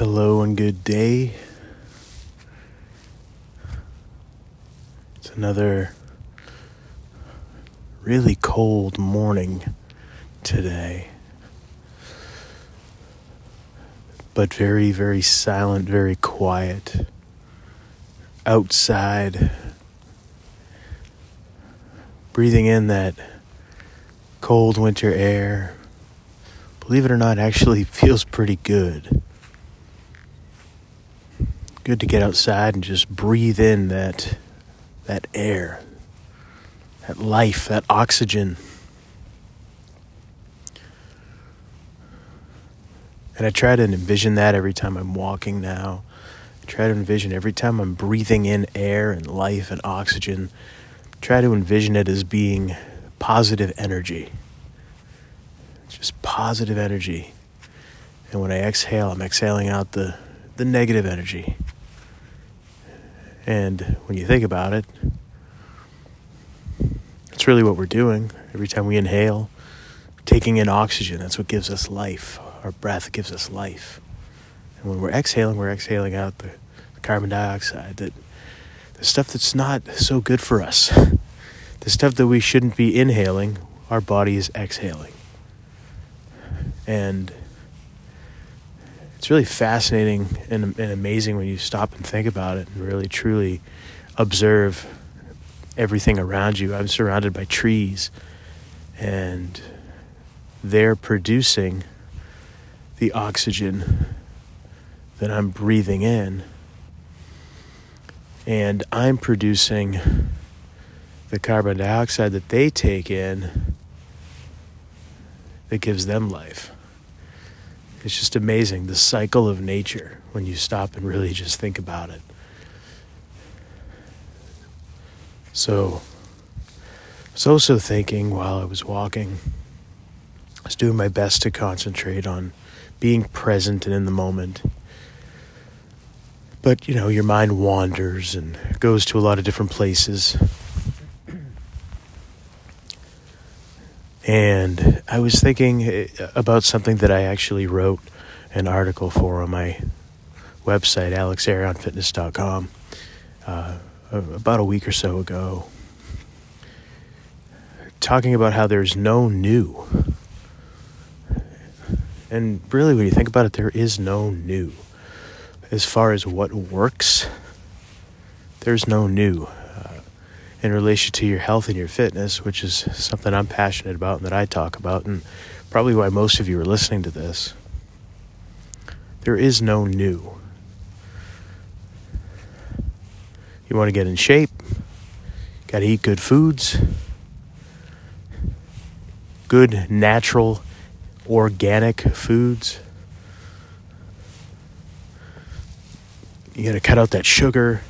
Hello and good day. It's another really cold morning today. But very, very silent, very quiet. Outside, breathing in that cold winter air. Believe it or not, actually feels pretty good good to get outside and just breathe in that that air, that life, that oxygen. And I try to envision that every time I'm walking now. I try to envision every time I'm breathing in air and life and oxygen. Try to envision it as being positive energy. Just positive energy. And when I exhale, I'm exhaling out the, the negative energy. And when you think about it, it's really what we're doing. Every time we inhale, taking in oxygen, that's what gives us life. Our breath gives us life. And when we're exhaling, we're exhaling out the, carbon dioxide, that the stuff that's not so good for us, the stuff that we shouldn't be inhaling, our body is exhaling. And it's really fascinating and, and amazing when you stop and think about it and really truly observe everything around you. I'm surrounded by trees and they're producing the oxygen that I'm breathing in. And I'm producing the carbon dioxide that they take in that gives them life. It's just amazing the cycle of nature when you stop and really just think about it. So, I was also thinking while I was walking, I was doing my best to concentrate on being present and in the moment. But, you know, your mind wanders and goes to a lot of different places. And I was thinking eh, about something that I actually wrote an article for on my website, alexarionfitness.com, uh, about a week or so ago, talking about how there's no new. And really, when you think about it, there is no new. As far as what works, there's no new in relation to your health and your fitness, which is something I'm passionate about and that I talk about, and probably why most of you are listening to this. There is no new. You want to get in shape, got to eat good foods, good, natural, organic foods. You got to cut out that sugar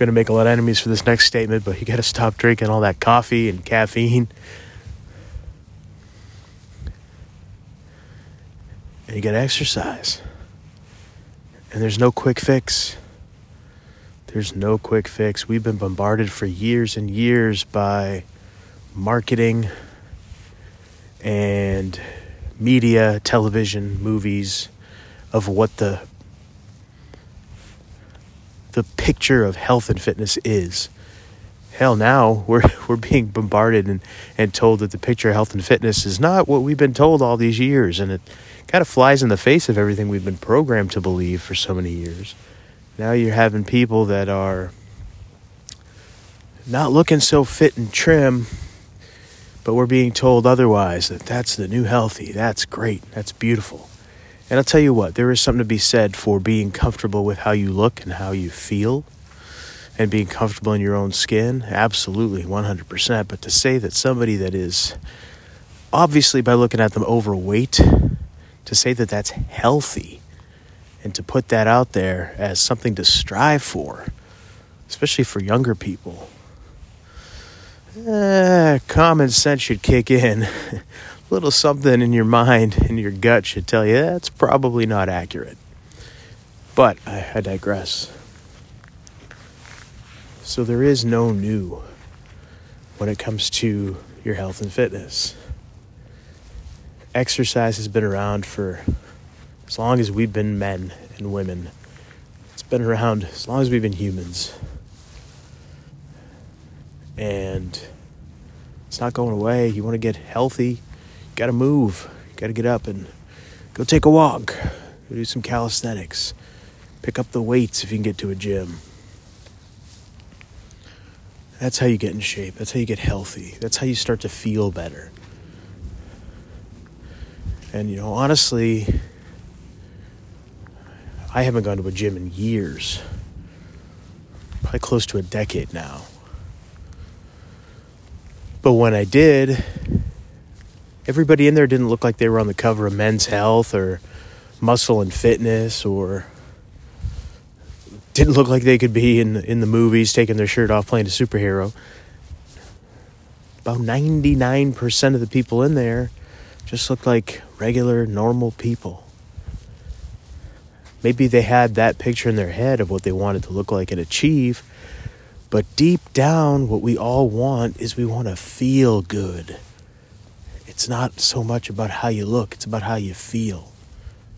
going to make a lot of enemies for this next statement, but you got to stop drinking all that coffee and caffeine. And you got to exercise. And there's no quick fix. There's no quick fix. We've been bombarded for years and years by marketing and media, television, movies of what the the picture of health and fitness is. Hell, now we're we're being bombarded and, and told that the picture of health and fitness is not what we've been told all these years, and it kind of flies in the face of everything we've been programmed to believe for so many years. Now you're having people that are not looking so fit and trim, but we're being told otherwise that that's the new healthy. That's great. That's beautiful. And I'll tell you what, there is something to be said for being comfortable with how you look and how you feel and being comfortable in your own skin. Absolutely, 100%. But to say that somebody that is obviously by looking at them overweight, to say that that's healthy and to put that out there as something to strive for, especially for younger people, eh, common sense should kick in. little something in your mind and your gut should tell you that's probably not accurate. But I, I digress. So there is no new when it comes to your health and fitness. Exercise has been around for as long as we've been men and women. It's been around as long as we've been humans. And it's not going away. You want to get healthy, got to move. Got to get up and go take a walk, go do some calisthenics, pick up the weights if you can get to a gym. That's how you get in shape. That's how you get healthy. That's how you start to feel better. And, you know, honestly, I haven't gone to a gym in years, probably close to a decade now. But when I did, everybody in there didn't look like they were on the cover of Men's Health or Muscle and Fitness or didn't look like they could be in in the movies taking their shirt off playing a superhero. About 99% of the people in there just looked like regular normal people. Maybe they had that picture in their head of what they wanted to look like and achieve, but deep down, what we all want is we want to feel good. It's not so much about how you look, it's about how you feel.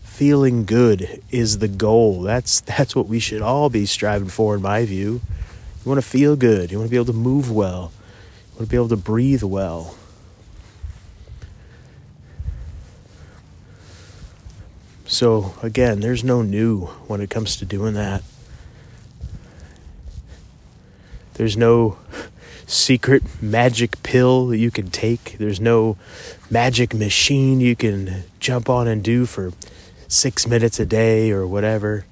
Feeling good is the goal. That's that's what we should all be striving for in my view. You want to feel good, you want to be able to move well, you want to be able to breathe well. So again, there's no new when it comes to doing that. There's no secret magic pill that you can take. There's no magic machine you can jump on and do for six minutes a day or whatever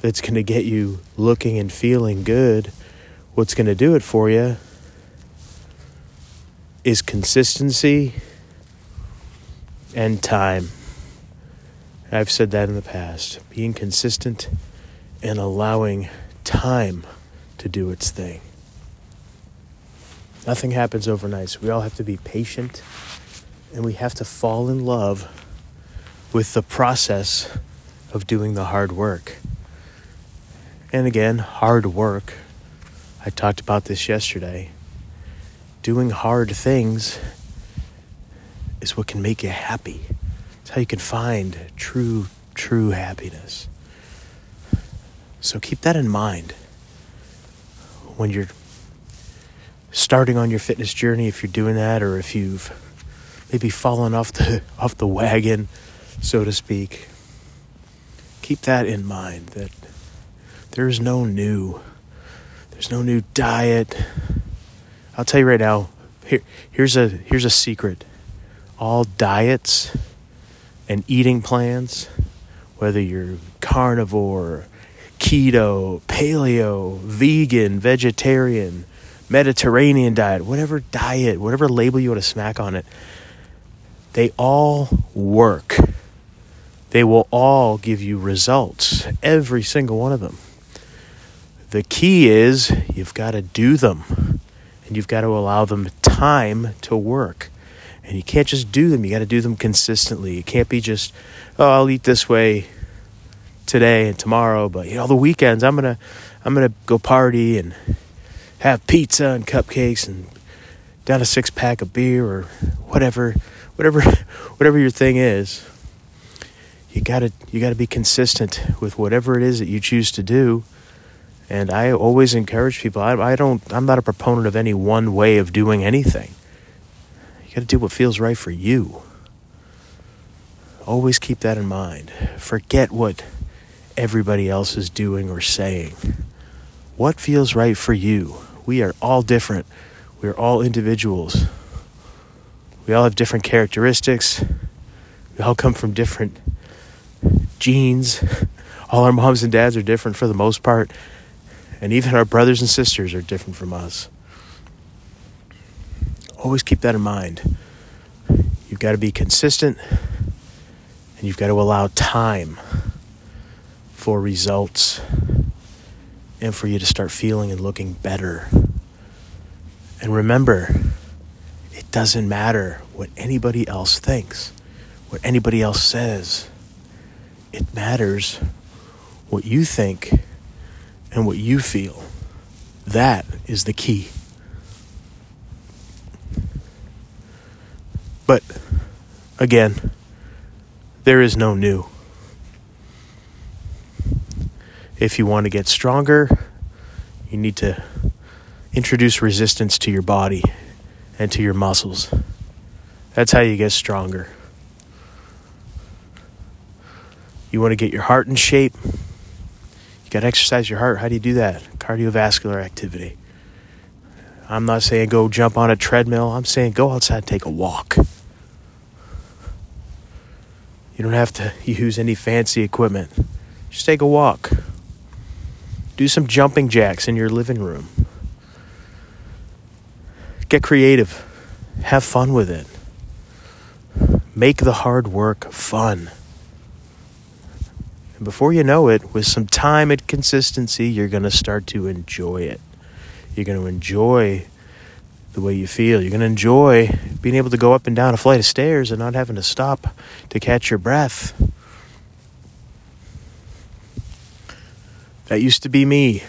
that's going to get you looking and feeling good. What's going to do it for you is consistency and time. I've said that in the past. Being consistent and allowing time to do its thing. Nothing happens overnight. So we all have to be patient and we have to fall in love with the process of doing the hard work. And again, hard work. I talked about this yesterday. Doing hard things is what can make you happy. It's how you can find true, true happiness. So keep that in mind when you're starting on your fitness journey if you're doing that or if you've maybe fallen off the off the wagon so to speak keep that in mind that there's no new there's no new diet. I'll tell you right now here here's a here's a secret. All diets and eating plans whether you're carnivore keto paleo vegan vegetarian Mediterranean diet, whatever diet, whatever label you want to smack on it, they all work. They will all give you results, every single one of them. The key is you've got to do them and you've got to allow them time to work. And you can't just do them, you got to do them consistently. It can't be just, oh, I'll eat this way today and tomorrow, but you know, the weekends I'm going to I'm going to go party and have pizza and cupcakes and down a six pack of beer or whatever whatever whatever your thing is. You got to you got to be consistent with whatever it is that you choose to do. And i always encourage people I, I don't i'm not a proponent of any one way of doing anything. You got to do what feels right for you. Always keep that in mind. Forget what everybody else is doing or saying. What feels right for you we are all different. We are all individuals. We all have different characteristics. We all come from different genes. All our moms and dads are different for the most part. And even our brothers and sisters are different from us. Always keep that in mind. You've got to be consistent and you've got to allow time for results and for you to start feeling and looking better. And remember, it doesn't matter what anybody else thinks, what anybody else says. It matters what you think and what you feel. That is the key. But again, there is no new. If you want to get stronger, you need to introduce resistance to your body and to your muscles. That's how you get stronger. You want to get your heart in shape. You got to exercise your heart. How do you do that? Cardiovascular activity. I'm not saying go jump on a treadmill. I'm saying go outside and take a walk. You don't have to use any fancy equipment. Just take a walk. Do some jumping jacks in your living room. Get creative. Have fun with it. Make the hard work fun. And before you know it, with some time and consistency, you're going to start to enjoy it. You're going to enjoy the way you feel. You're going to enjoy being able to go up and down a flight of stairs and not having to stop to catch your breath. That used to be me.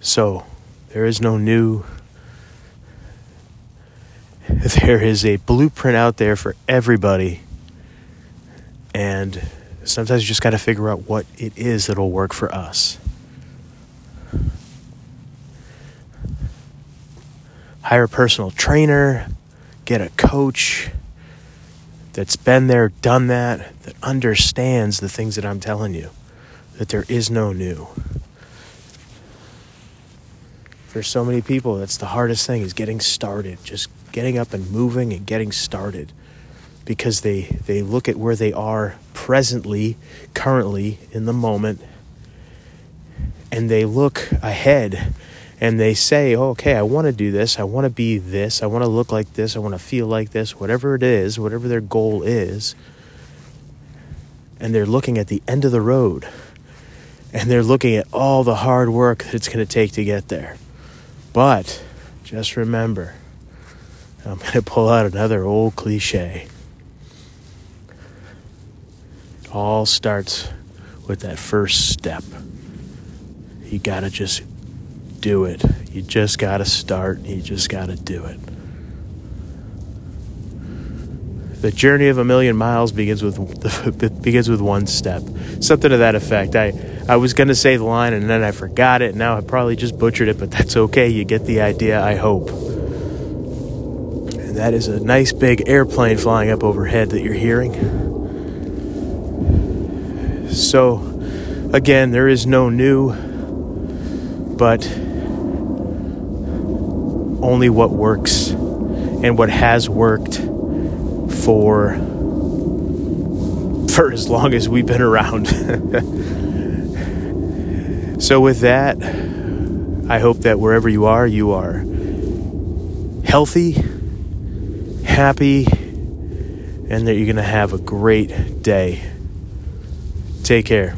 So, there is no new. There is a blueprint out there for everybody. And sometimes you just got to figure out what it is that'll work for us. Hire a personal trainer, get a coach that's been there, done that, that understands the things that I'm telling you, that there is no new. For so many people, that's the hardest thing is getting started, just getting up and moving and getting started because they, they look at where they are presently, currently, in the moment, and they look ahead and they say, oh, okay, I want to do this. I want to be this. I want to look like this. I want to feel like this, whatever it is, whatever their goal is. And they're looking at the end of the road and they're looking at all the hard work that it's going to take to get there. But just remember, I'm going to pull out another old cliche. It all starts with that first step. You got to just do it. You just got to start. You just got to do it. The journey of a million miles begins with begins with one step. Something to that effect. I I was to say the line and then I forgot it. Now I probably just butchered it, but that's okay. You get the idea, I hope. And that is a nice big airplane flying up overhead that you're hearing. So again, there is no new but only what works and what has worked for for as long as we've been around. so with that, I hope that wherever you are, you are healthy, happy, and that you're going to have a great day. Take care.